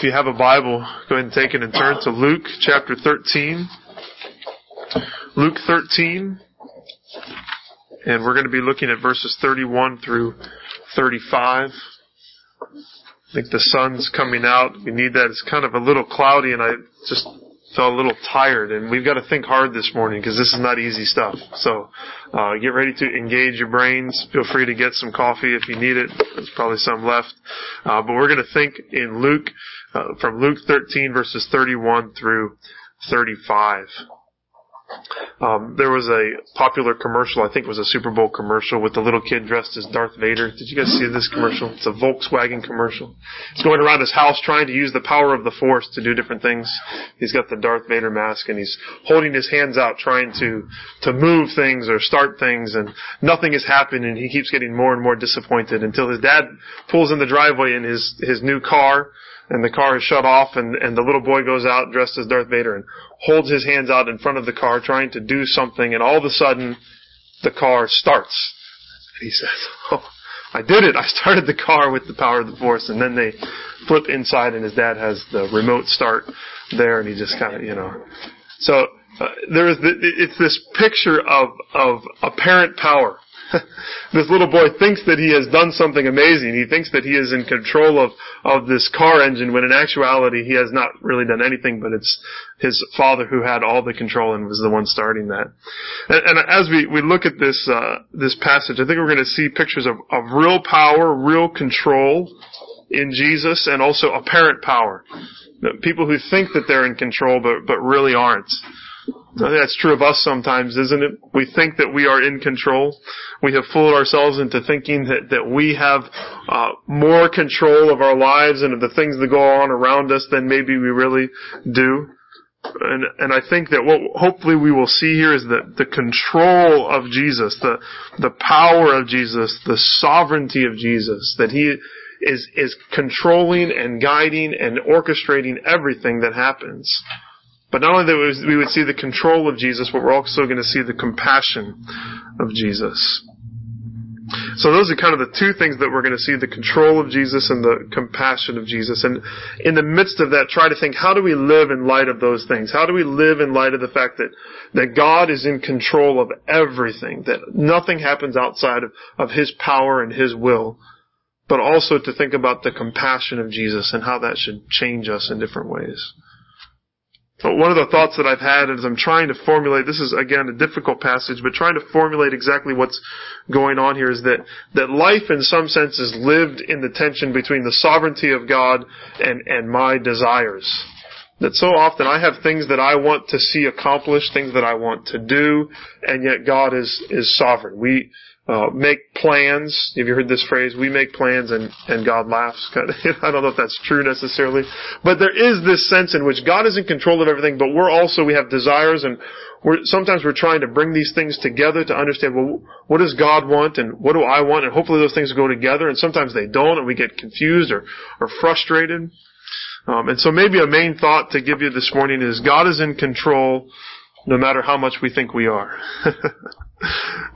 If you have a Bible, go ahead and take it and turn to Luke chapter 13. Luke 13. And we're going to be looking at verses 31 through 35. I think the sun's coming out. We need that. It's kind of a little cloudy and I just felt a little tired and we've got to think hard this morning because this is not easy stuff. So, uh, get ready to engage your brains. Feel free to get some coffee if you need it. There's probably some left. Uh, but we're going to think in Luke, uh, from Luke 13 verses 31 through 35. Um, there was a popular commercial, I think it was a Super Bowl commercial with the little kid dressed as Darth Vader. Did you guys see this commercial? It's a Volkswagen commercial. He's going around his house trying to use the power of the Force to do different things. He's got the Darth Vader mask and he's holding his hands out trying to, to move things or start things and nothing is happening and he keeps getting more and more disappointed until his dad pulls in the driveway in his, his new car and the car is shut off and, and the little boy goes out dressed as Darth Vader and holds his hands out in front of the car trying to do something and all of a sudden the car starts. And he says, Oh, I did it. I started the car with the power of the force and then they flip inside and his dad has the remote start there and he just kind of, you know. So uh, there is the, it's this picture of, of apparent power this little boy thinks that he has done something amazing. He thinks that he is in control of, of this car engine when in actuality he has not really done anything, but it's his father who had all the control and was the one starting that. And, and as we, we look at this, uh, this passage, I think we're going to see pictures of, of real power, real control in Jesus and also apparent power. People who think that they're in control but, but really aren't. That's true of us sometimes, isn't it? We think that we are in control. We have fooled ourselves into thinking that, that we have uh, more control of our lives and of the things that go on around us than maybe we really do. And, and I think that what hopefully we will see here is that the control of Jesus, the, the power of Jesus, the sovereignty of Jesus, that He is, is controlling and guiding and orchestrating everything that happens. But not only that we would see the control of Jesus, but we're also going to see the compassion of Jesus. So those are kind of the two things that we're going to see, the control of Jesus and the compassion of Jesus. And in the midst of that, try to think, how do we live in light of those things? How do we live in light of the fact that, that God is in control of everything, that nothing happens outside of, of His power and His will, but also to think about the compassion of Jesus and how that should change us in different ways. One of the thoughts that I've had as I'm trying to formulate, this is again a difficult passage, but trying to formulate exactly what's going on here is that, that life in some sense is lived in the tension between the sovereignty of God and, and my desires. That so often I have things that I want to see accomplished, things that I want to do, and yet God is, is sovereign. We, uh, make plans. Have you heard this phrase? We make plans and, and God laughs. I don't know if that's true necessarily, but there is this sense in which God is in control of everything, but we're also, we have desires and we're, sometimes we're trying to bring these things together to understand, well, what does God want and what do I want? And hopefully those things go together and sometimes they don't and we get confused or, or frustrated. Um, and so maybe a main thought to give you this morning is God is in control no matter how much we think we are.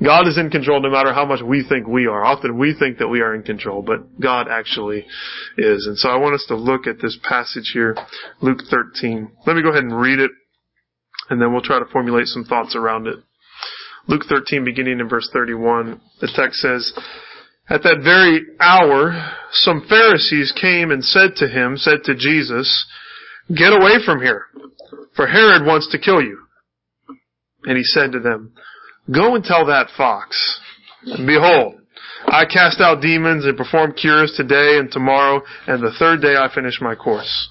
God is in control no matter how much we think we are. Often we think that we are in control, but God actually is. And so I want us to look at this passage here, Luke 13. Let me go ahead and read it, and then we'll try to formulate some thoughts around it. Luke 13, beginning in verse 31, the text says, At that very hour, some Pharisees came and said to him, said to Jesus, Get away from here, for Herod wants to kill you. And he said to them, Go and tell that fox, Behold, I cast out demons and perform cures today and tomorrow, and the third day I finish my course.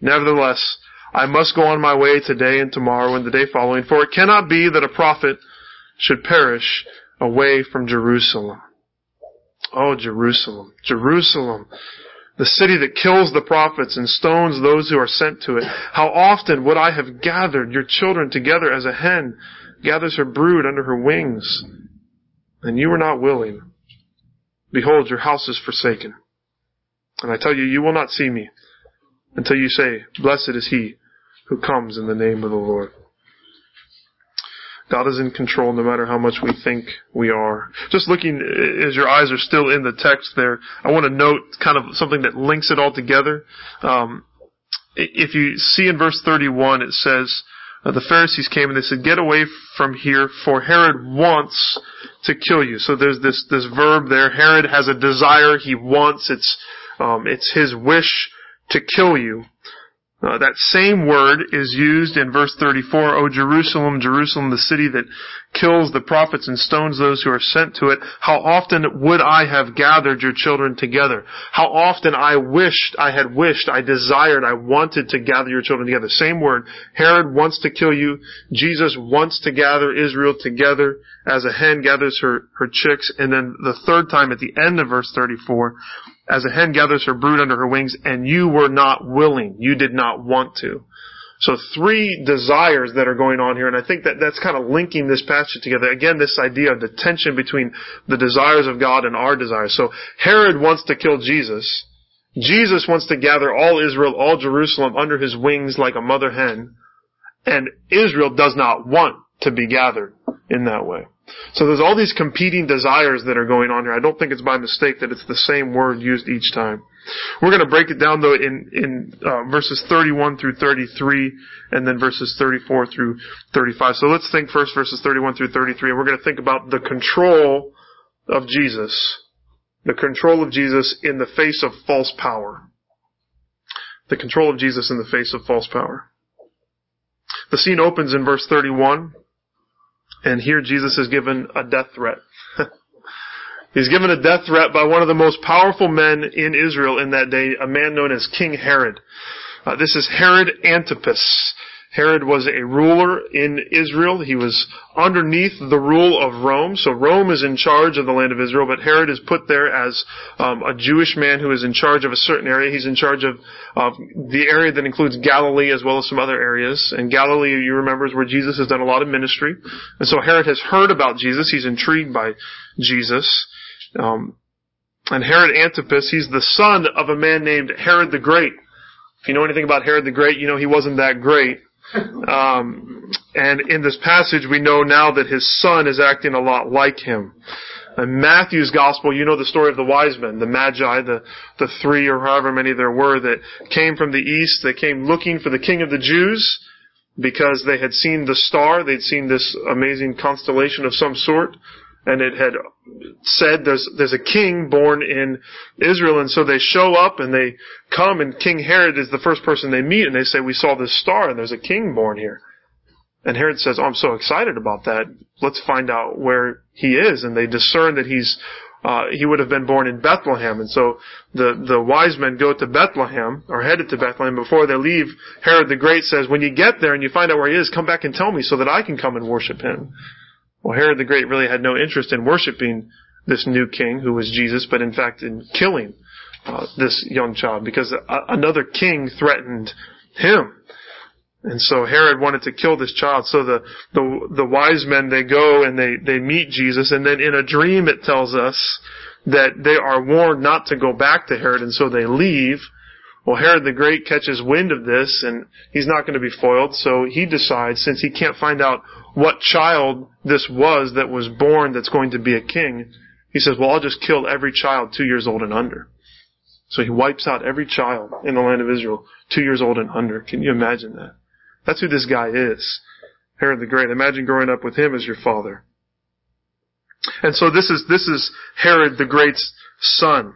Nevertheless, I must go on my way today and tomorrow and the day following, for it cannot be that a prophet should perish away from Jerusalem. Oh, Jerusalem, Jerusalem, the city that kills the prophets and stones those who are sent to it. How often would I have gathered your children together as a hen gathers her brood under her wings, and you were not willing. Behold, your house is forsaken. And I tell you, you will not see me until you say, Blessed is he who comes in the name of the Lord. God is in control no matter how much we think we are. Just looking as your eyes are still in the text there, I want to note kind of something that links it all together. Um, if you see in verse 31, it says, the Pharisees came and they said, get away from here for Herod wants to kill you. So there's this, this verb there. Herod has a desire. He wants. It's, um, it's his wish to kill you. Uh, that same word is used in verse 34, O Jerusalem, Jerusalem, the city that kills the prophets and stones those who are sent to it. How often would I have gathered your children together? How often I wished, I had wished, I desired, I wanted to gather your children together. Same word. Herod wants to kill you. Jesus wants to gather Israel together as a hen gathers her, her chicks. And then the third time at the end of verse 34, as a hen gathers her brood under her wings, and you were not willing. You did not want to. So three desires that are going on here, and I think that that's kind of linking this passage together. Again, this idea of the tension between the desires of God and our desires. So Herod wants to kill Jesus. Jesus wants to gather all Israel, all Jerusalem under his wings like a mother hen. And Israel does not want to be gathered in that way. So there's all these competing desires that are going on here. I don't think it's by mistake that it's the same word used each time. We're going to break it down though in, in uh, verses 31 through 33 and then verses 34 through 35. So let's think first verses 31 through 33 and we're going to think about the control of Jesus. The control of Jesus in the face of false power. The control of Jesus in the face of false power. The scene opens in verse 31 and here Jesus is given a death threat. He's given a death threat by one of the most powerful men in Israel in that day, a man known as King Herod. Uh, this is Herod Antipas. Herod was a ruler in Israel. He was underneath the rule of Rome. So Rome is in charge of the land of Israel, but Herod is put there as um, a Jewish man who is in charge of a certain area. He's in charge of, of the area that includes Galilee as well as some other areas. And Galilee, you remember, is where Jesus has done a lot of ministry. And so Herod has heard about Jesus. He's intrigued by Jesus. Um, and Herod Antipas, he's the son of a man named Herod the Great. If you know anything about Herod the Great, you know he wasn't that great. Um, and in this passage, we know now that his son is acting a lot like him. In Matthew's gospel, you know the story of the wise men, the magi, the, the three or however many there were that came from the east, they came looking for the king of the Jews because they had seen the star, they'd seen this amazing constellation of some sort, and it had said there's there's a king born in Israel, and so they show up and they come, and King Herod is the first person they meet, and they say, "We saw this star, and there's a king born here." And Herod says, "Oh, I'm so excited about that. Let's find out where he is." And they discern that he's uh, he would have been born in Bethlehem, and so the the wise men go to Bethlehem or headed to Bethlehem. Before they leave, Herod the Great says, "When you get there and you find out where he is, come back and tell me so that I can come and worship him." Well, Herod the Great really had no interest in worshiping this new king who was Jesus, but in fact in killing uh, this young child because a- another king threatened him. And so Herod wanted to kill this child. So the, the, the wise men, they go and they, they meet Jesus and then in a dream it tells us that they are warned not to go back to Herod and so they leave. Well, Herod the Great catches wind of this and he's not going to be foiled. So he decides since he can't find out what child this was that was born that's going to be a king, he says, well, I'll just kill every child two years old and under. So he wipes out every child in the land of Israel, two years old and under. Can you imagine that? That's who this guy is. Herod the Great. Imagine growing up with him as your father. And so this is, this is Herod the Great's son.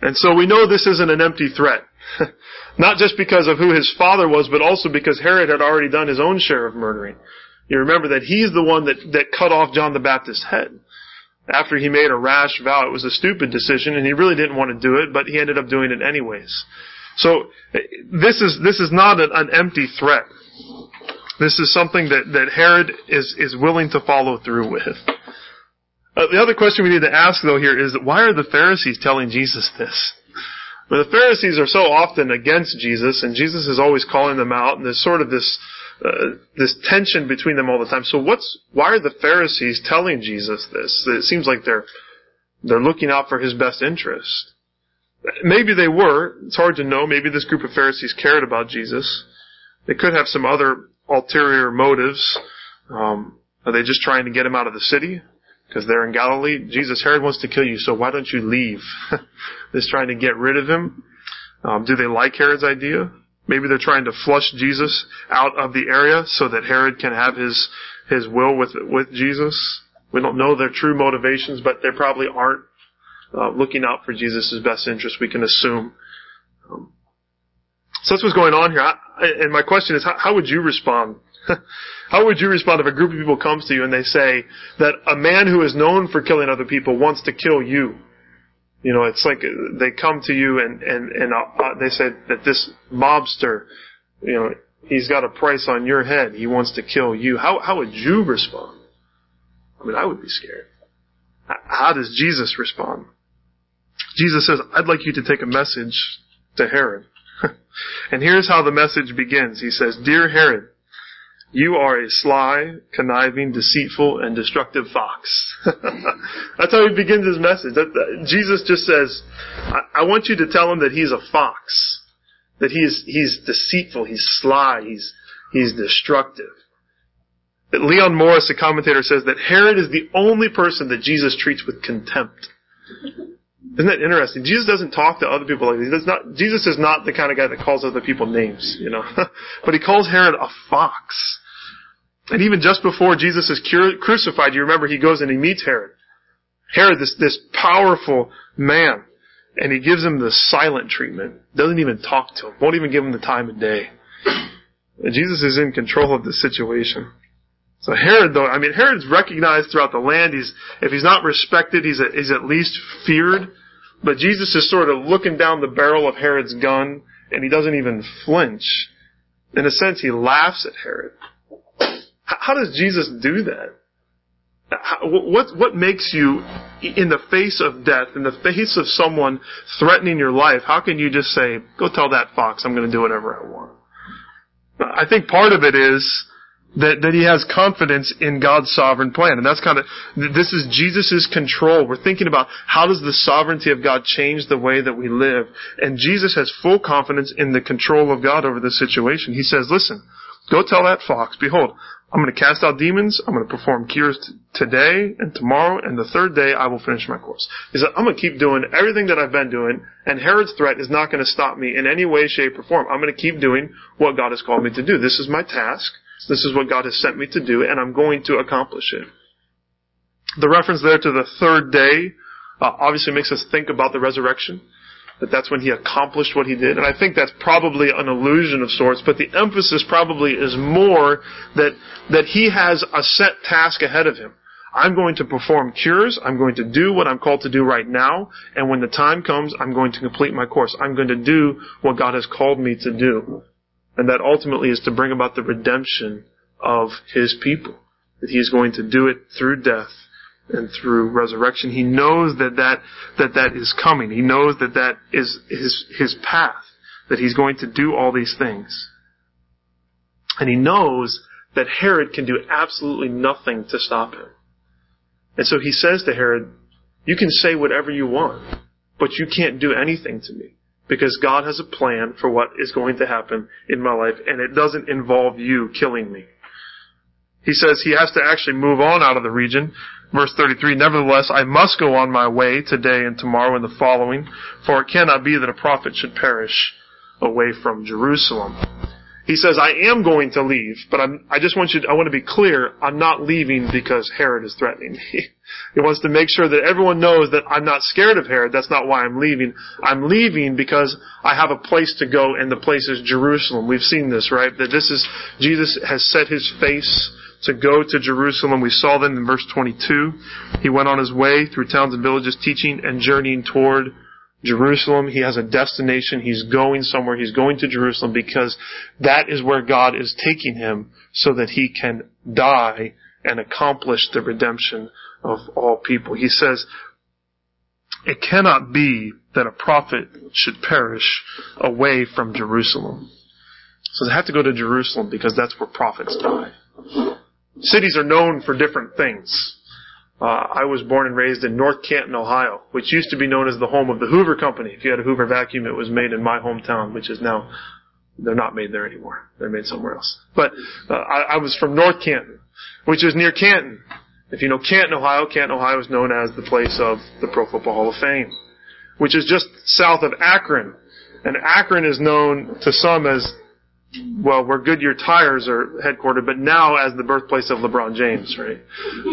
And so we know this isn't an empty threat. Not just because of who his father was, but also because Herod had already done his own share of murdering. You remember that he's the one that, that cut off John the Baptist's head. After he made a rash vow, it was a stupid decision and he really didn't want to do it, but he ended up doing it anyways. So this is, this is not an, an empty threat. This is something that, that Herod is, is willing to follow through with. Uh, the other question we need to ask though here is why are the Pharisees telling Jesus this? Well, the Pharisees are so often against Jesus and Jesus is always calling them out and there's sort of this uh, this tension between them all the time. So what's why are the Pharisees telling Jesus this? It seems like they're they're looking out for his best interest. Maybe they were. It's hard to know. Maybe this group of Pharisees cared about Jesus. They could have some other ulterior motives. Um, Are they just trying to get him out of the city? Because they're in Galilee. Jesus, Herod wants to kill you, so why don't you leave? They're trying to get rid of him. Um, do they like Herod's idea? Maybe they're trying to flush Jesus out of the area so that Herod can have his his will with with Jesus. We don't know their true motivations, but they probably aren't uh, looking out for Jesus' best interest. We can assume. Um, so that's what's going on here. I, and my question is, how, how would you respond? how would you respond if a group of people comes to you and they say that a man who is known for killing other people wants to kill you? You know, it's like they come to you and and and uh, they say that this mobster, you know, he's got a price on your head. He wants to kill you. How how would you respond? I mean, I would be scared. How does Jesus respond? Jesus says, "I'd like you to take a message to Herod." and here's how the message begins. He says, "Dear Herod, you are a sly, conniving, deceitful, and destructive fox. That's how he begins his message. That, that, Jesus just says, I, I, want you to tell him that he's a fox. That he's, he's deceitful, he's sly, he's, he's destructive. That Leon Morris, a commentator, says that Herod is the only person that Jesus treats with contempt. Isn't that interesting? Jesus doesn't talk to other people like this. Not, Jesus is not the kind of guy that calls other people names, you know. but he calls Herod a fox. And even just before Jesus is crucified, you remember he goes and he meets Herod. Herod, this, this powerful man, and he gives him the silent treatment. Doesn't even talk to him. Won't even give him the time of day. And Jesus is in control of the situation. So Herod, though, I mean, Herod's recognized throughout the land. He's, if he's not respected, he's, a, he's at least feared. But Jesus is sort of looking down the barrel of Herod's gun, and he doesn't even flinch. In a sense, he laughs at Herod. How does Jesus do that? What, what makes you, in the face of death, in the face of someone threatening your life, how can you just say, go tell that fox I'm going to do whatever I want? I think part of it is that, that he has confidence in God's sovereign plan. And that's kind of, this is Jesus' control. We're thinking about how does the sovereignty of God change the way that we live? And Jesus has full confidence in the control of God over the situation. He says, listen, go tell that fox, behold, I'm going to cast out demons. I'm going to perform cures t- today and tomorrow, and the third day I will finish my course. He said, I'm going to keep doing everything that I've been doing, and Herod's threat is not going to stop me in any way, shape, or form. I'm going to keep doing what God has called me to do. This is my task. This is what God has sent me to do, and I'm going to accomplish it. The reference there to the third day uh, obviously makes us think about the resurrection that that's when he accomplished what he did. And I think that's probably an illusion of sorts, but the emphasis probably is more that, that he has a set task ahead of him. I'm going to perform cures. I'm going to do what I'm called to do right now. And when the time comes, I'm going to complete my course. I'm going to do what God has called me to do. And that ultimately is to bring about the redemption of His people. That He is going to do it through death and through resurrection. He knows that that, that, that is coming. He knows that that is his, his path, that he's going to do all these things. And he knows that Herod can do absolutely nothing to stop him. And so he says to Herod, you can say whatever you want, but you can't do anything to me. Because God has a plan for what is going to happen in my life, and it doesn't involve you killing me. He says he has to actually move on out of the region Verse 33, Nevertheless, I must go on my way today and tomorrow and the following, for it cannot be that a prophet should perish away from Jerusalem. He says, I am going to leave, but I'm, I just want you, to, I want to be clear, I'm not leaving because Herod is threatening me. he wants to make sure that everyone knows that I'm not scared of Herod. That's not why I'm leaving. I'm leaving because I have a place to go and the place is Jerusalem. We've seen this, right? That this is, Jesus has set his face to go to Jerusalem. We saw that in verse 22. He went on his way through towns and villages teaching and journeying toward Jerusalem. He has a destination. He's going somewhere. He's going to Jerusalem because that is where God is taking him so that he can die and accomplish the redemption of all people. He says, it cannot be that a prophet should perish away from Jerusalem. So they have to go to Jerusalem because that's where prophets die. Cities are known for different things. Uh, I was born and raised in North Canton, Ohio, which used to be known as the home of the Hoover Company. If you had a Hoover vacuum, it was made in my hometown, which is now They're not made there anymore. They're made somewhere else. But uh, I, I was from North Canton, which is near Canton. If you know Canton, Ohio, Canton, Ohio is known as the place of the Pro Football Hall of Fame, which is just south of Akron. And Akron is known to some as, well, where Goodyear tires are headquartered, but now as the birthplace of LeBron James, right?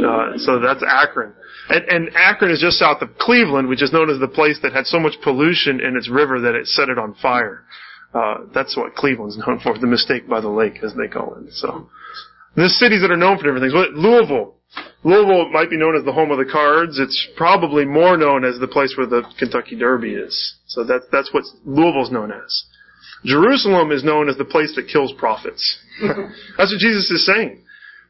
Uh, so that's Akron. And, and Akron is just south of Cleveland, which is known as the place that had so much pollution in its river that it set it on fire. Uh, that's what Cleveland's known for, the mistake by the lake, as they call it. So, the cities that are known for different things. Louisville. Louisville might be known as the home of the cards. It's probably more known as the place where the Kentucky Derby is. So that, that's what Louisville's known as. Jerusalem is known as the place that kills prophets. that's what Jesus is saying.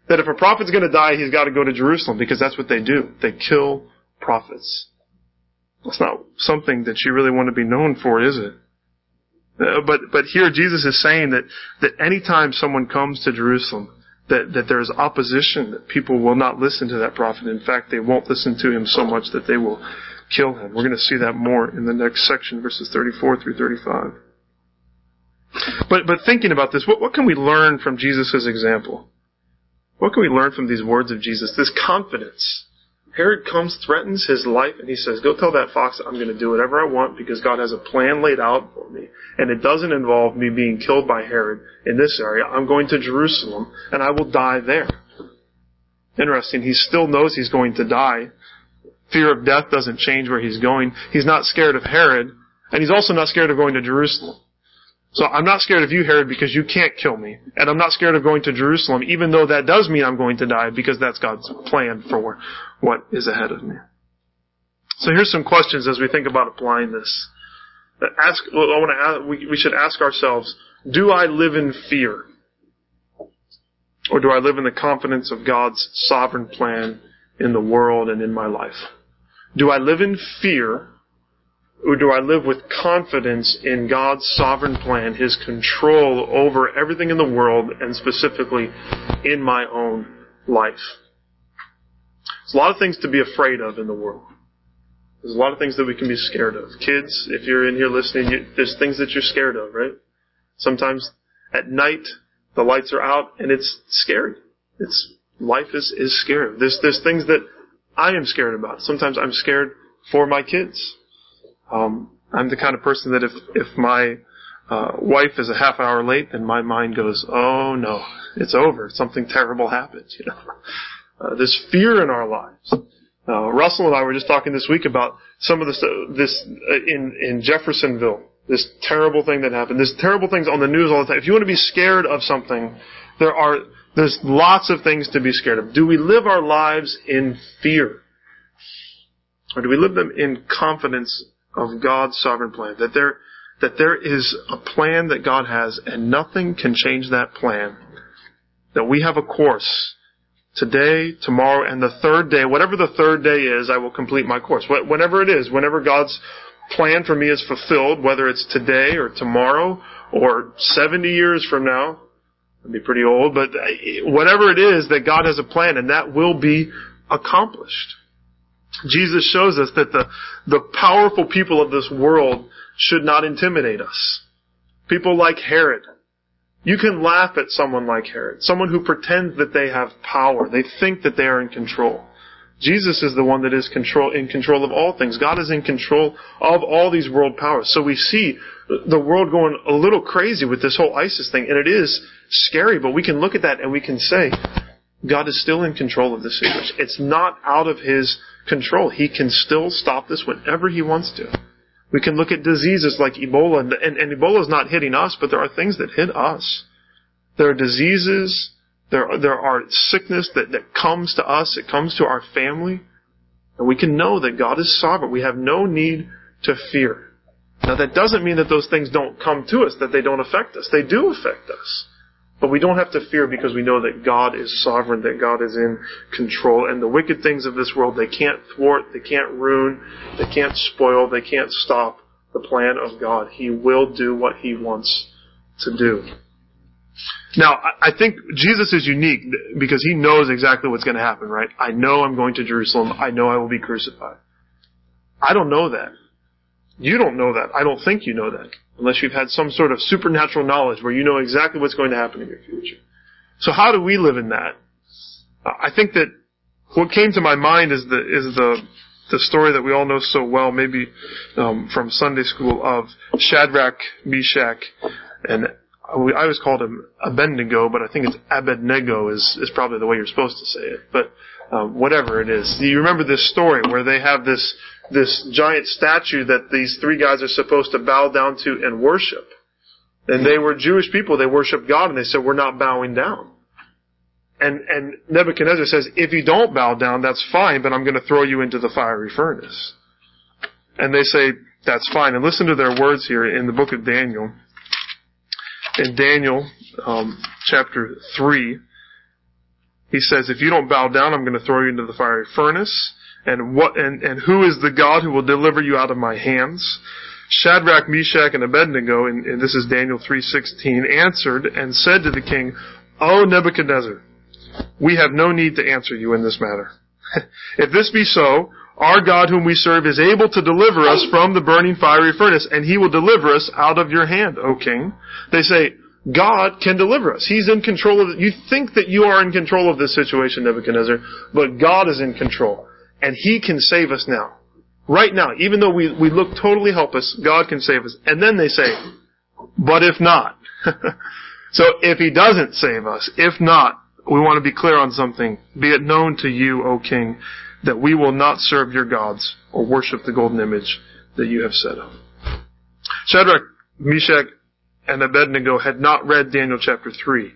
That if a prophet's gonna die, he's gotta go to Jerusalem because that's what they do. They kill prophets. That's not something that you really want to be known for, is it? Uh, but but here Jesus is saying that that anytime someone comes to Jerusalem, that that there is opposition, that people will not listen to that prophet. In fact, they won't listen to him so much that they will kill him. We're going to see that more in the next section, verses 34 through 35. But but thinking about this, what what can we learn from Jesus' example? What can we learn from these words of Jesus? This confidence Herod comes, threatens his life, and he says, Go tell that fox I'm going to do whatever I want because God has a plan laid out for me. And it doesn't involve me being killed by Herod in this area. I'm going to Jerusalem, and I will die there. Interesting. He still knows he's going to die. Fear of death doesn't change where he's going. He's not scared of Herod, and he's also not scared of going to Jerusalem. So I'm not scared of you, Herod, because you can't kill me. And I'm not scared of going to Jerusalem, even though that does mean I'm going to die, because that's God's plan for what is ahead of me. So here's some questions as we think about applying this. Ask, I want to ask, we, we should ask ourselves, do I live in fear? Or do I live in the confidence of God's sovereign plan in the world and in my life? Do I live in fear or do I live with confidence in God's sovereign plan, His control over everything in the world and specifically in my own life? There's a lot of things to be afraid of in the world. There's a lot of things that we can be scared of. Kids, if you're in here listening, you, there's things that you're scared of, right? Sometimes at night, the lights are out and it's scary. It's, life is, is scary. There's, there's things that I am scared about. Sometimes I'm scared for my kids. Um, I'm the kind of person that if if my uh, wife is a half hour late, then my mind goes, "Oh no, it's over. Something terrible happened." You know, uh, there's fear in our lives. Uh, Russell and I were just talking this week about some of this this uh, in in Jeffersonville. This terrible thing that happened. There's terrible things on the news all the time. If you want to be scared of something, there are there's lots of things to be scared of. Do we live our lives in fear? Or do we live them in confidence of God's sovereign plan. That there, that there is a plan that God has and nothing can change that plan. That we have a course. Today, tomorrow, and the third day, whatever the third day is, I will complete my course. Whenever it is, whenever God's plan for me is fulfilled, whether it's today or tomorrow or 70 years from now, I'd be pretty old, but eh, whatever it is that God has a plan and that will be accomplished. Jesus shows us that the, the powerful people of this world should not intimidate us. People like Herod. You can laugh at someone like Herod, someone who pretends that they have power. They think that they are in control. Jesus is the one that is control, in control of all things. God is in control of all these world powers. So we see the world going a little crazy with this whole ISIS thing, and it is scary, but we can look at that and we can say, God is still in control of this situation. It's not out of His control. He can still stop this whenever he wants to. We can look at diseases like Ebola, and, and, and Ebola is not hitting us, but there are things that hit us. There are diseases, there, there are sickness that, that comes to us, it comes to our family, and we can know that God is sovereign. We have no need to fear. Now that doesn't mean that those things don't come to us, that they don't affect us. They do affect us. But we don't have to fear because we know that God is sovereign, that God is in control. And the wicked things of this world, they can't thwart, they can't ruin, they can't spoil, they can't stop the plan of God. He will do what He wants to do. Now, I think Jesus is unique because He knows exactly what's going to happen, right? I know I'm going to Jerusalem. I know I will be crucified. I don't know that. You don't know that. I don't think you know that. Unless you've had some sort of supernatural knowledge where you know exactly what's going to happen in your future. So how do we live in that? I think that what came to my mind is the, is the, the story that we all know so well, maybe um, from Sunday school, of Shadrach, Meshach, and I always called him Abednego, but I think it's Abednego is, is probably the way you're supposed to say it. But um, whatever it is, you remember this story where they have this this giant statue that these three guys are supposed to bow down to and worship. And they were Jewish people. They worshiped God, and they said, "We're not bowing down." And and Nebuchadnezzar says, "If you don't bow down, that's fine, but I'm going to throw you into the fiery furnace." And they say, "That's fine." And listen to their words here in the book of Daniel. In Daniel um, chapter three, he says, "If you don't bow down, I'm going to throw you into the fiery furnace." And what and, and who is the God who will deliver you out of my hands? Shadrach, Meshach, and Abednego, and, and this is Daniel 3.16, answered and said to the king, O Nebuchadnezzar, we have no need to answer you in this matter. if this be so, our God whom we serve is able to deliver us from the burning fiery furnace, and he will deliver us out of your hand, O king. They say, God can deliver us. He's in control of it. You think that you are in control of this situation, Nebuchadnezzar, but God is in control. And He can save us now. Right now, even though we, we look totally helpless, God can save us. And then they say, but if not. so if He doesn't save us, if not, we want to be clear on something. Be it known to you, O King, that we will not serve your gods or worship the golden image that you have set up. Shadrach, Meshach, and Abednego had not read Daniel chapter 3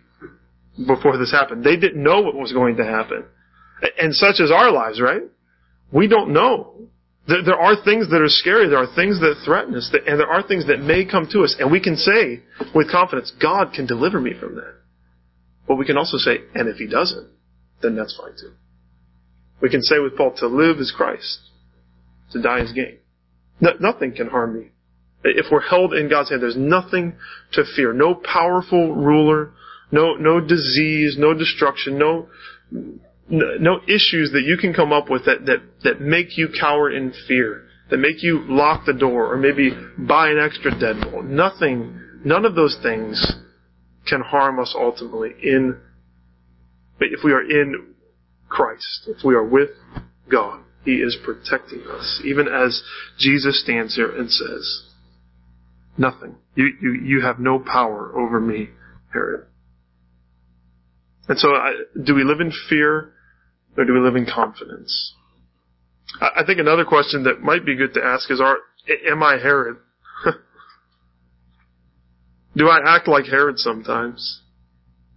before this happened. They didn't know what was going to happen. And such is our lives, right? We don't know. There, there are things that are scary. There are things that threaten us. That, and there are things that may come to us. And we can say with confidence, God can deliver me from that. But we can also say, and if He doesn't, then that's fine too. We can say with Paul, to live is Christ. To die is gain. No, nothing can harm me. If we're held in God's hand, there's nothing to fear. No powerful ruler, no, no disease, no destruction, no, no issues that you can come up with that, that, that make you cower in fear, that make you lock the door or maybe buy an extra deadbolt. Nothing, none of those things can harm us ultimately in, but if we are in Christ, if we are with God. He is protecting us, even as Jesus stands here and says, nothing. You, you, you have no power over me, Herod. And so, I, do we live in fear or do we live in confidence? I, I think another question that might be good to ask is, are, am I Herod? do I act like Herod sometimes?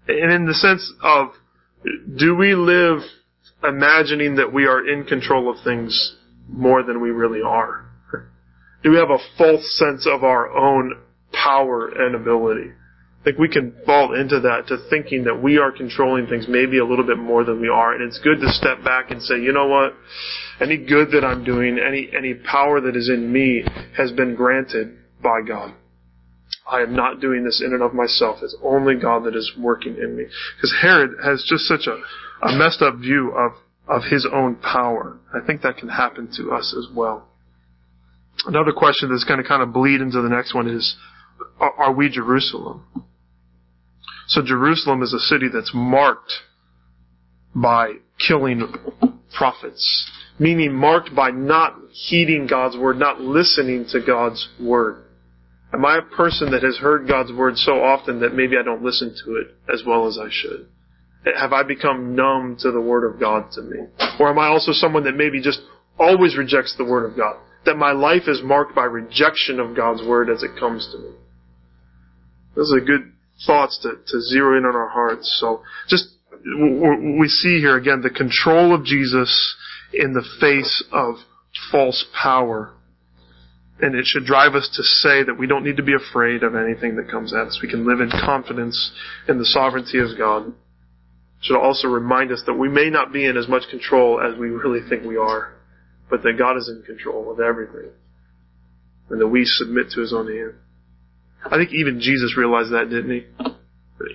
And in the sense of, do we live imagining that we are in control of things more than we really are? Do we have a false sense of our own power and ability? Think we can fall into that to thinking that we are controlling things maybe a little bit more than we are. And it's good to step back and say, you know what? Any good that I'm doing, any, any power that is in me has been granted by God. I am not doing this in and of myself. It's only God that is working in me. Because Herod has just such a, a messed up view of, of his own power. I think that can happen to us as well. Another question that's going to kind of bleed into the next one is, are, are we Jerusalem? So Jerusalem is a city that's marked by killing prophets, meaning marked by not heeding God's word, not listening to God's word. Am I a person that has heard God's word so often that maybe I don't listen to it as well as I should? Have I become numb to the word of God to me? Or am I also someone that maybe just always rejects the word of God? That my life is marked by rejection of God's word as it comes to me? This is a good thoughts to, to zero in on our hearts. So just, we see here again the control of Jesus in the face of false power. And it should drive us to say that we don't need to be afraid of anything that comes at us. We can live in confidence in the sovereignty of God. It should also remind us that we may not be in as much control as we really think we are, but that God is in control of everything. And that we submit to His own hand. I think even Jesus realized that, didn't he?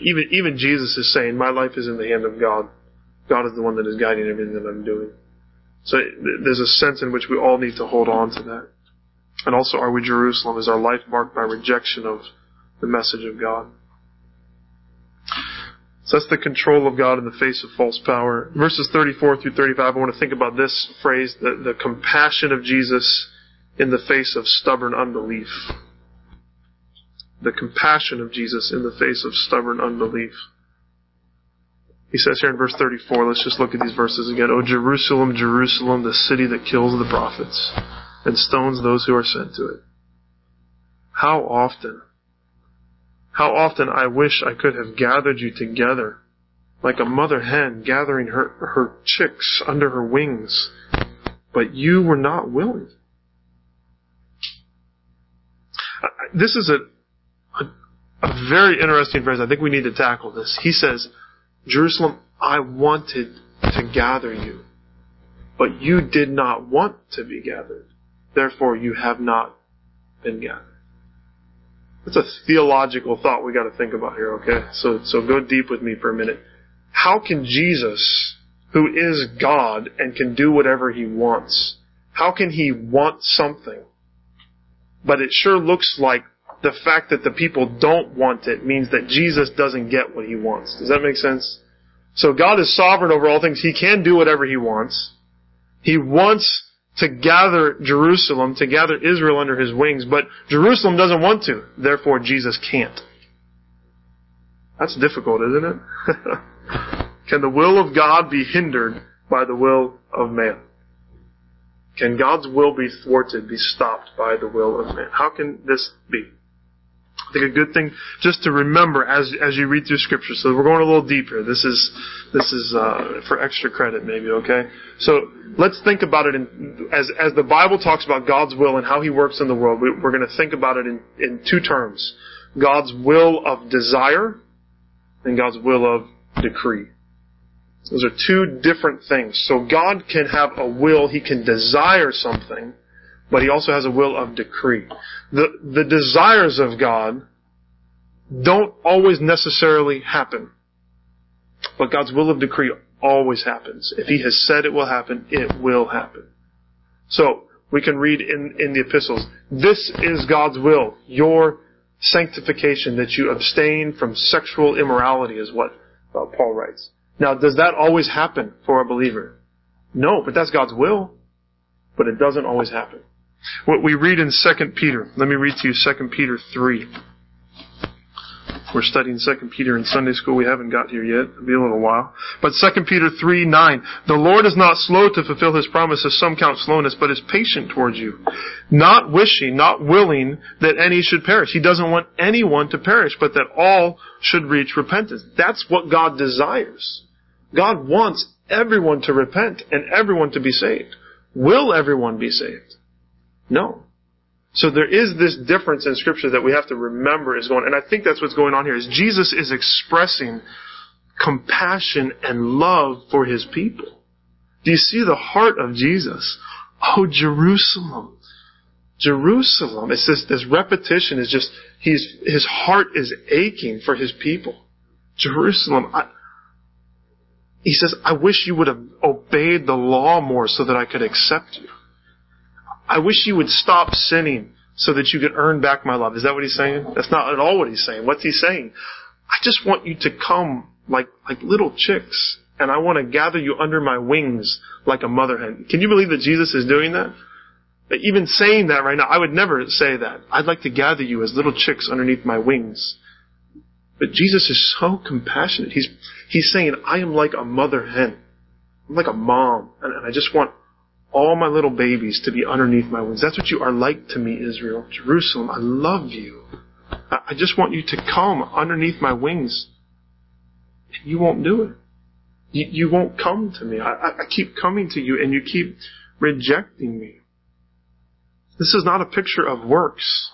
Even even Jesus is saying, "My life is in the hand of God. God is the one that is guiding everything that I'm doing." So there's a sense in which we all need to hold on to that. And also, are we Jerusalem? Is our life marked by rejection of the message of God? So that's the control of God in the face of false power. Verses 34 through 35, I want to think about this phrase, the, the compassion of Jesus in the face of stubborn unbelief. The compassion of Jesus in the face of stubborn unbelief. He says here in verse 34, let's just look at these verses again. O Jerusalem, Jerusalem, the city that kills the prophets and stones those who are sent to it. How often how often I wish I could have gathered you together, like a mother hen gathering her, her chicks under her wings, but you were not willing. This is a, a, a very interesting phrase. I think we need to tackle this. He says, Jerusalem, I wanted to gather you, but you did not want to be gathered. Therefore, you have not been gathered. That's a theological thought we got to think about here, okay? So, so go deep with me for a minute. How can Jesus, who is God and can do whatever he wants, how can he want something? But it sure looks like the fact that the people don't want it means that Jesus doesn't get what he wants. Does that make sense? So God is sovereign over all things. He can do whatever he wants. He wants to gather Jerusalem, to gather Israel under his wings, but Jerusalem doesn't want to. Therefore, Jesus can't. That's difficult, isn't it? Can the will of God be hindered by the will of man? Can God's will be thwarted, be stopped by the will of man? How can this be? I think a good thing just to remember as as you read through Scripture. So we're going a little deeper. This is this is uh, for extra credit, maybe. Okay. So let's think about it in, as as the Bible talks about God's will and how He works in the world. We, are going to think about it in in two terms: God's will of desire and God's will of decree. Those are two different things. So God can have a will; He can desire something but he also has a will of decree. The, the desires of God don't always necessarily happen. But God's will of decree always happens. If He has said it will happen, it will happen. So, we can read in, in the epistles, this is God's will, your sanctification, that you abstain from sexual immorality is what uh, Paul writes. Now, does that always happen for a believer? No, but that's God's will. But it doesn't always happen. What we read in 2 Peter, let me read to you 2 Peter 3. We're studying 2 Peter in Sunday school. We haven't got here yet. It'll be a little while. But 2 Peter 3, 9. The Lord is not slow to fulfill his promise as some count slowness, but is patient towards you. Not wishing, not willing that any should perish. He doesn't want anyone to perish, but that all should reach repentance. That's what God desires. God wants everyone to repent and everyone to be saved. Will everyone be saved? No. So there is this difference in scripture that we have to remember is going, and I think that's what's going on here, is Jesus is expressing compassion and love for his people. Do you see the heart of Jesus? Oh, Jerusalem. Jerusalem. It's this, this repetition is just, he's, his heart is aching for his people. Jerusalem. I, he says, I wish you would have obeyed the law more so that I could accept you. I wish you would stop sinning so that you could earn back my love. Is that what he's saying? That's not at all what he's saying. What's he saying? I just want you to come like, like little chicks and I want to gather you under my wings like a mother hen. Can you believe that Jesus is doing that? Even saying that right now, I would never say that. I'd like to gather you as little chicks underneath my wings. But Jesus is so compassionate. He's, he's saying, I am like a mother hen. I'm like a mom. And I just want all my little babies to be underneath my wings. That's what you are like to me, Israel. Jerusalem, I love you. I just want you to come underneath my wings. And you won't do it. You, you won't come to me. I, I keep coming to you and you keep rejecting me. This is not a picture of works.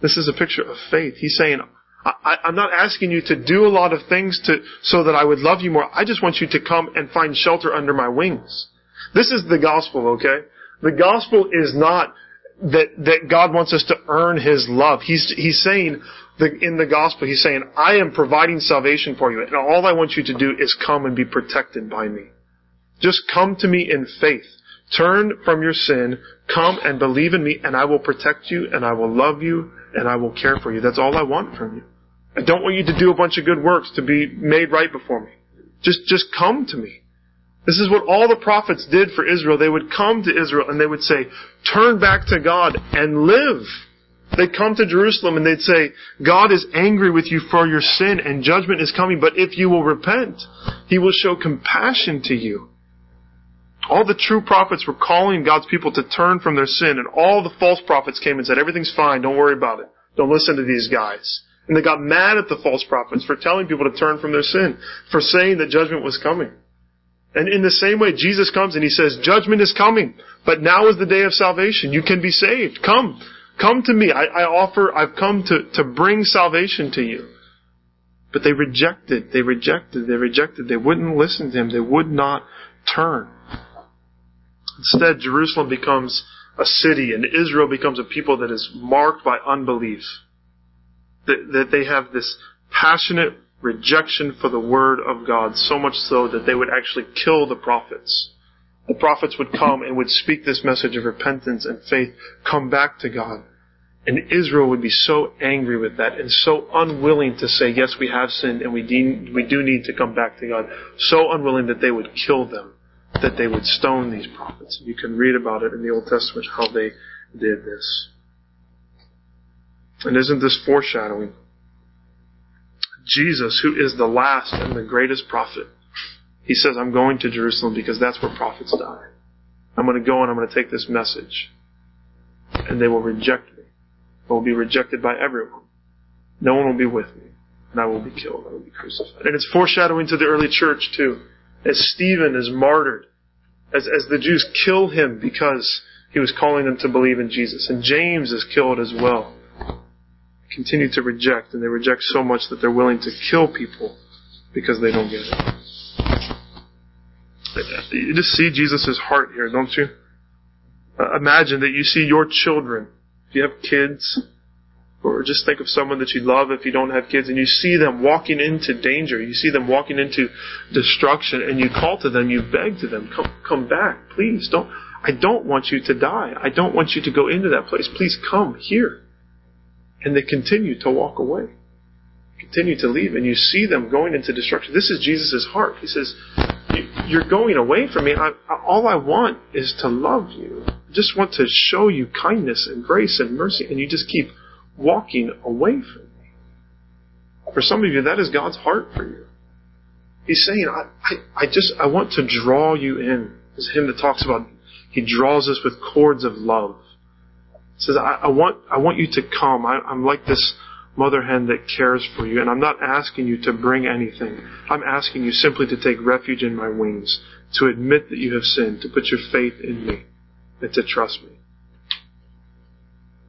This is a picture of faith. He's saying, I, am not asking you to do a lot of things to, so that I would love you more. I just want you to come and find shelter under my wings. This is the gospel, okay? The gospel is not that, that God wants us to earn His love. He's, He's saying, the, in the gospel, He's saying, I am providing salvation for you, and all I want you to do is come and be protected by me. Just come to me in faith. Turn from your sin, come and believe in me, and I will protect you, and I will love you, and I will care for you. That's all I want from you. I don't want you to do a bunch of good works to be made right before me. Just, just come to me. This is what all the prophets did for Israel. They would come to Israel and they would say, turn back to God and live. They'd come to Jerusalem and they'd say, God is angry with you for your sin and judgment is coming, but if you will repent, He will show compassion to you. All the true prophets were calling God's people to turn from their sin and all the false prophets came and said, everything's fine, don't worry about it. Don't listen to these guys. And they got mad at the false prophets for telling people to turn from their sin, for saying that judgment was coming. And in the same way, Jesus comes and He says, judgment is coming, but now is the day of salvation. You can be saved. Come. Come to me. I, I offer, I've come to, to bring salvation to you. But they rejected, they rejected, they rejected. They wouldn't listen to him. They would not turn. Instead, Jerusalem becomes a city and Israel becomes a people that is marked by unbelief. That, that they have this passionate rejection for the word of God, so much so that they would actually kill the prophets the prophets would come and would speak this message of repentance and faith, come back to God. And Israel would be so angry with that and so unwilling to say, yes, we have sinned and we, de- we do need to come back to God. So unwilling that they would kill them, that they would stone these prophets. You can read about it in the Old Testament how they did this. And isn't this foreshadowing? Jesus, who is the last and the greatest prophet, he says, I'm going to Jerusalem because that's where prophets die. I'm going to go and I'm going to take this message. And they will reject me. I will be rejected by everyone. No one will be with me. And I will be killed. I will be crucified. And it's foreshadowing to the early church too. As Stephen is martyred. As, as the Jews kill him because he was calling them to believe in Jesus. And James is killed as well. Continue to reject, and they reject so much that they're willing to kill people because they don't get it. You just see Jesus' heart here, don't you? Uh, imagine that you see your children. If you have kids, or just think of someone that you love if you don't have kids, and you see them walking into danger, you see them walking into destruction, and you call to them, you beg to them, come, come back, please, don't, I don't want you to die. I don't want you to go into that place. Please come here. And they continue to walk away. Continue to leave, and you see them going into destruction. This is Jesus' heart. He says, you're going away from me. I, all I want is to love you. I just want to show you kindness and grace and mercy, and you just keep walking away from me. For some of you, that is God's heart for you. He's saying, I, I, I just, I want to draw you in. A hymn that talks about, He draws us with cords of love. Says, I, I want, I want you to come. I, I'm like this mother hen that cares for you. And I'm not asking you to bring anything. I'm asking you simply to take refuge in my wings, to admit that you have sinned, to put your faith in me, and to trust me.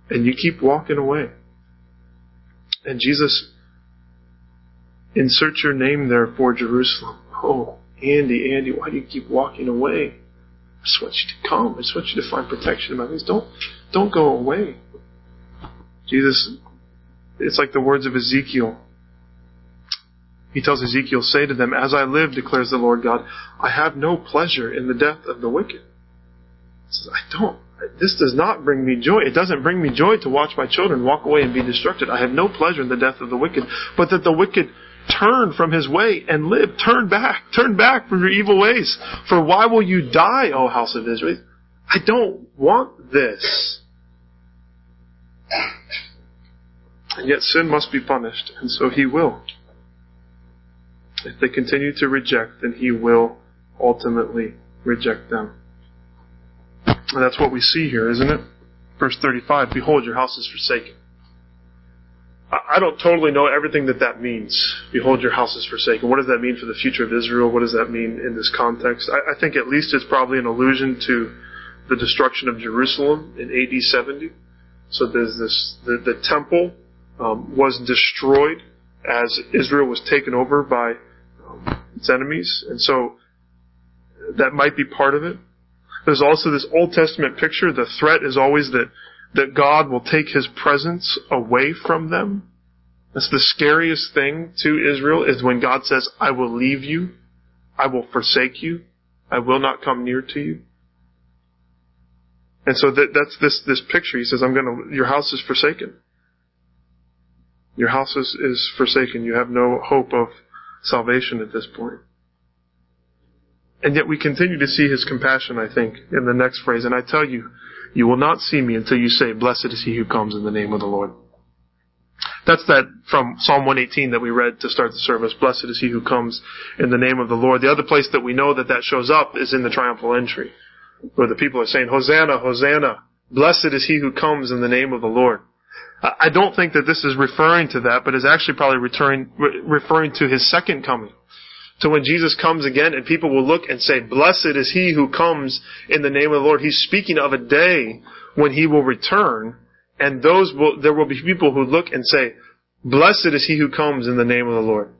And you keep walking away. And Jesus, insert your name there for Jerusalem. Oh, Andy, Andy, why do you keep walking away? I just want you to come. I just want you to find protection in my wings. Don't, don't go away. Jesus it's like the words of Ezekiel. He tells Ezekiel, Say to them, As I live, declares the Lord God, I have no pleasure in the death of the wicked. He says, I don't. This does not bring me joy. It doesn't bring me joy to watch my children walk away and be destructed. I have no pleasure in the death of the wicked, but that the wicked turn from his way and live. Turn back. Turn back from your evil ways. For why will you die, O house of Israel? I don't want this. And yet sin must be punished, and so he will. If they continue to reject, then he will ultimately reject them. And that's what we see here, isn't it? Verse 35, Behold, your house is forsaken. I don't totally know everything that that means. Behold, your house is forsaken. What does that mean for the future of Israel? What does that mean in this context? I, I think at least it's probably an allusion to the destruction of Jerusalem in AD 70. So there's this, the, the temple um, was destroyed as Israel was taken over by um, its enemies. And so that might be part of it. There's also this Old Testament picture. The threat is always that, that God will take his presence away from them. That's the scariest thing to Israel is when God says, I will leave you. I will forsake you. I will not come near to you. And so that, that's this, this picture. He says, I'm gonna, your house is forsaken. Your house is, is forsaken. You have no hope of salvation at this point. And yet we continue to see his compassion, I think, in the next phrase. And I tell you, you will not see me until you say, blessed is he who comes in the name of the Lord. That's that from Psalm 118 that we read to start the service. Blessed is he who comes in the name of the Lord. The other place that we know that that shows up is in the triumphal entry, where the people are saying, Hosanna, Hosanna. Blessed is he who comes in the name of the Lord. I don't think that this is referring to that, but is actually probably referring to his second coming. To when Jesus comes again and people will look and say, blessed is he who comes in the name of the Lord. He's speaking of a day when he will return and those will, there will be people who look and say, blessed is he who comes in the name of the Lord.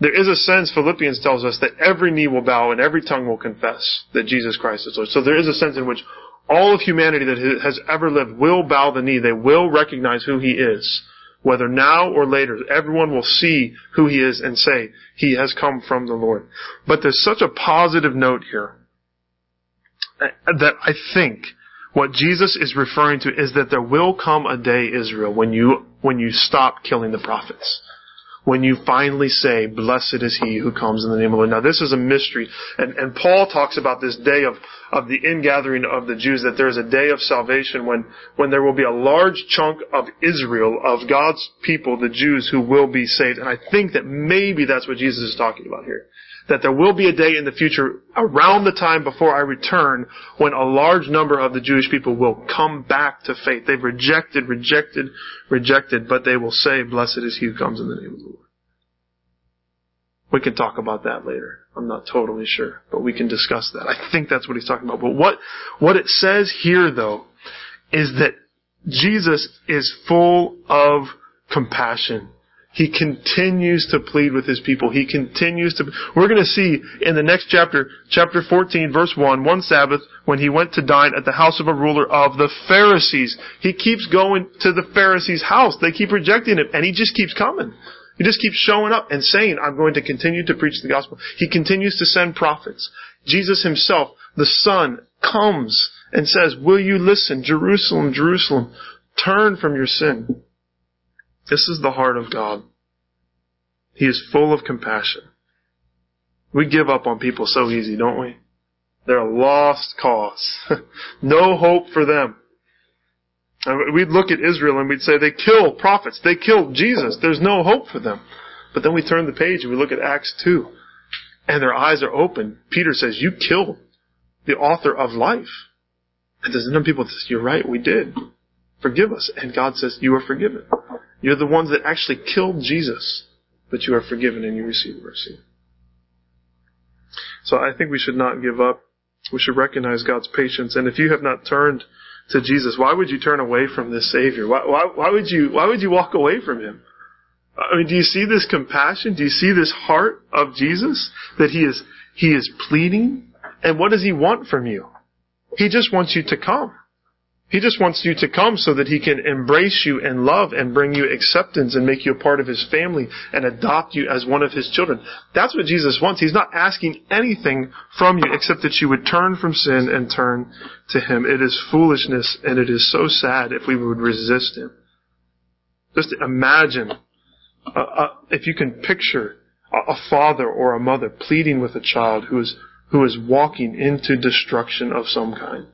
There is a sense, Philippians tells us, that every knee will bow and every tongue will confess that Jesus Christ is Lord. So there is a sense in which all of humanity that has ever lived will bow the knee. They will recognize who he is. Whether now or later, everyone will see who he is and say, he has come from the Lord. But there's such a positive note here uh, that I think what Jesus is referring to is that there will come a day, Israel, when you, when you stop killing the prophets when you finally say, blessed is he who comes in the name of the Lord. Now this is a mystery. And, and Paul talks about this day of, of the ingathering of the Jews, that there is a day of salvation when, when there will be a large chunk of Israel, of God's people, the Jews, who will be saved. And I think that maybe that's what Jesus is talking about here that there will be a day in the future around the time before I return when a large number of the Jewish people will come back to faith. They've rejected, rejected, rejected, but they will say, blessed is he who comes in the name of the Lord. We can talk about that later. I'm not totally sure, but we can discuss that. I think that's what he's talking about. But what, what it says here though, is that Jesus is full of compassion he continues to plead with his people. He continues to, we're going to see in the next chapter, chapter 14, verse 1, one Sabbath, when he went to dine at the house of a ruler of the Pharisees. He keeps going to the Pharisees' house. They keep rejecting him, and he just keeps coming. He just keeps showing up and saying, I'm going to continue to preach the gospel. He continues to send prophets. Jesus himself, the Son, comes and says, Will you listen, Jerusalem, Jerusalem, turn from your sin. This is the heart of God. He is full of compassion. We give up on people so easy, don't we? They're a lost cause. no hope for them. We'd look at Israel and we'd say they kill prophets. They killed Jesus. There's no hope for them. But then we turn the page and we look at Acts 2 and their eyes are open. Peter says, you killed the author of life. And there's some people that say, you're right, we did. Forgive us. And God says, you are forgiven. You're the ones that actually killed Jesus, but you are forgiven and you receive mercy. So I think we should not give up. We should recognize God's patience. And if you have not turned to Jesus, why would you turn away from this Savior? Why, why, why would you, why would you walk away from Him? I mean, do you see this compassion? Do you see this heart of Jesus? That He is, He is pleading? And what does He want from you? He just wants you to come. He just wants you to come so that he can embrace you and love and bring you acceptance and make you a part of his family and adopt you as one of his children. That's what Jesus wants. He's not asking anything from you except that you would turn from sin and turn to him. It is foolishness and it is so sad if we would resist him. Just imagine uh, uh, if you can picture a, a father or a mother pleading with a child who is who is walking into destruction of some kind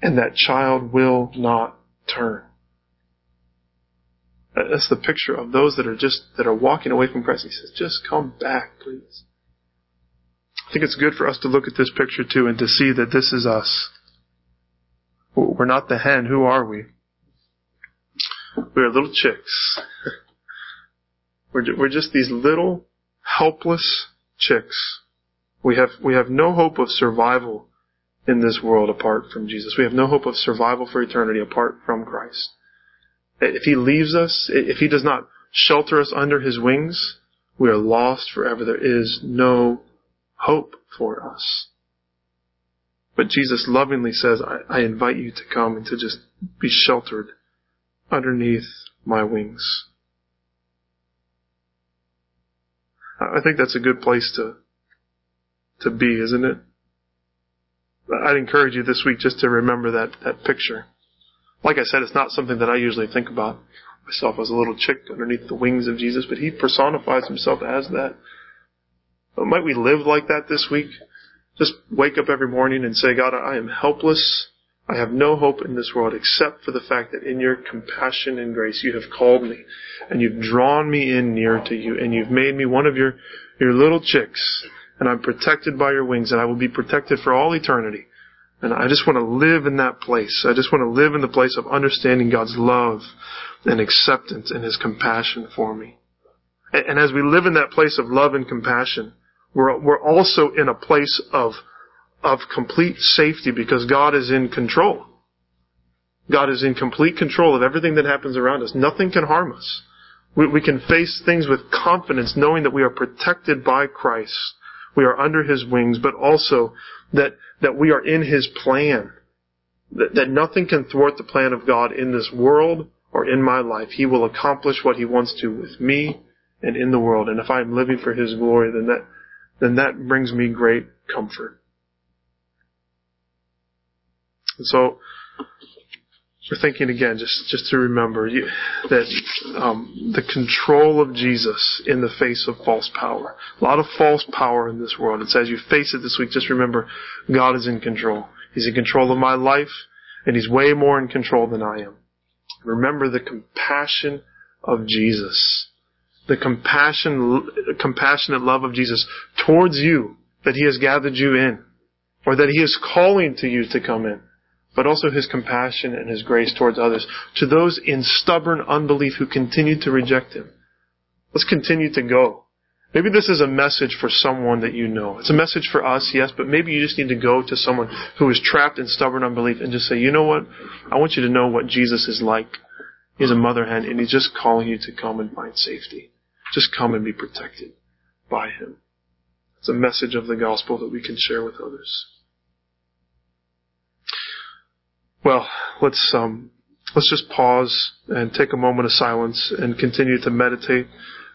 and that child will not turn. Uh, that's the picture of those that are just, that are walking away from Christ. He says, just come back, please. I think it's good for us to look at this picture too and to see that this is us. We're not the hen. Who are we? We're little chicks. We're just these little helpless chicks. We have, we have no hope of survival in this world apart from Jesus. We have no hope of survival for eternity apart from Christ. If He leaves us, if He does not shelter us under His wings, we are lost forever. There is no hope for us. But Jesus lovingly says, I, I invite you to come and to just be sheltered underneath my wings. I think that's a good place to, to be, isn't it? I'd encourage you this week just to remember that, that picture. Like I said, it's not something that I usually think about myself as a little chick underneath the wings of Jesus, but he personifies himself as that. But might we live like that this week? Just wake up every morning and say, God, I am helpless. I have no hope in this world except for the fact that in your compassion and grace you have called me and you've drawn me in near to you and you've made me one of your, your little chicks and I'm protected by your wings and I will be protected for all eternity. And I just want to live in that place. I just want to live in the place of understanding God's love and acceptance and His compassion for me. And, as we live in that place of love and compassion, we're, we're also in a place of, of complete safety because God is in control. God is in complete control of everything that happens around us. Nothing can harm us. We, we can face things with confidence knowing that we are protected by Christ. We are under His wings, but also that, that we are in His plan. That, that nothing can thwart the plan of God in this world or in my life. He will accomplish what He wants to with me and in the world. And if I'm living for His glory, then that, then that brings me great comfort. And so, we're thinking again, just, just to remember you, that um, the control of Jesus in the face of false power. A lot of false power in this world. So as you face it this week, just remember God is in control. He's in control of my life, and He's way more in control than I am. Remember the compassion of Jesus. The compassion, compassionate love of Jesus towards you that He has gathered you in, or that He is calling to you to come in but also his compassion and his grace towards others, to those in stubborn unbelief who continue to reject him. Let's continue to go. Maybe this is a message for someone that you know. It's a message for us, yes, but maybe you just need to go to someone who is trapped in stubborn unbelief and just say, you know what? I want you to know what Jesus is like. He's a mother hen and he's just calling you to come and find safety. Just come and be protected by him. It's a message of the gospel that we can share with others. Well, let's um, let's just pause and take a moment of silence and continue to meditate.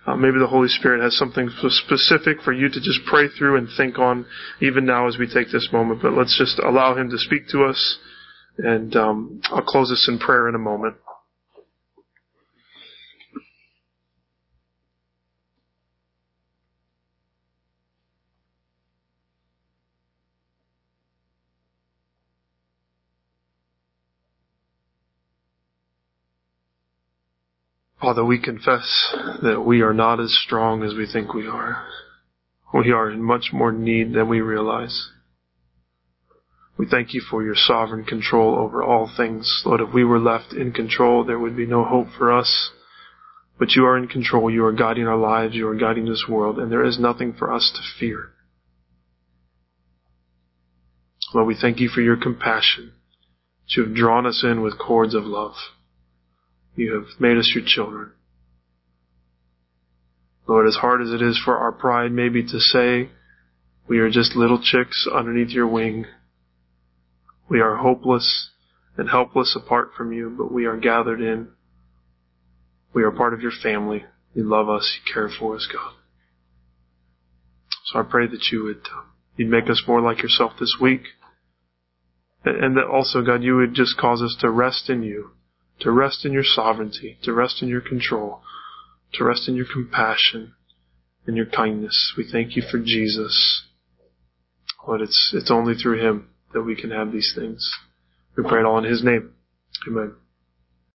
Uh, maybe the Holy Spirit has something specific for you to just pray through and think on, even now as we take this moment. But let's just allow Him to speak to us, and um, I'll close this in prayer in a moment. Father, we confess that we are not as strong as we think we are. We are in much more need than we realize. We thank you for your sovereign control over all things. Lord, if we were left in control, there would be no hope for us. But you are in control. You are guiding our lives. You are guiding this world, and there is nothing for us to fear. Lord, we thank you for your compassion. You have drawn us in with cords of love. You have made us your children. Lord, as hard as it is for our pride maybe to say, we are just little chicks underneath your wing. We are hopeless and helpless apart from you, but we are gathered in. We are part of your family. You love us. You care for us, God. So I pray that you would, uh, you'd make us more like yourself this week. And that also, God, you would just cause us to rest in you to rest in your sovereignty, to rest in your control, to rest in your compassion and your kindness. We thank you for Jesus. Lord, it's, it's only through Him that we can have these things. We pray it all in His name. Amen.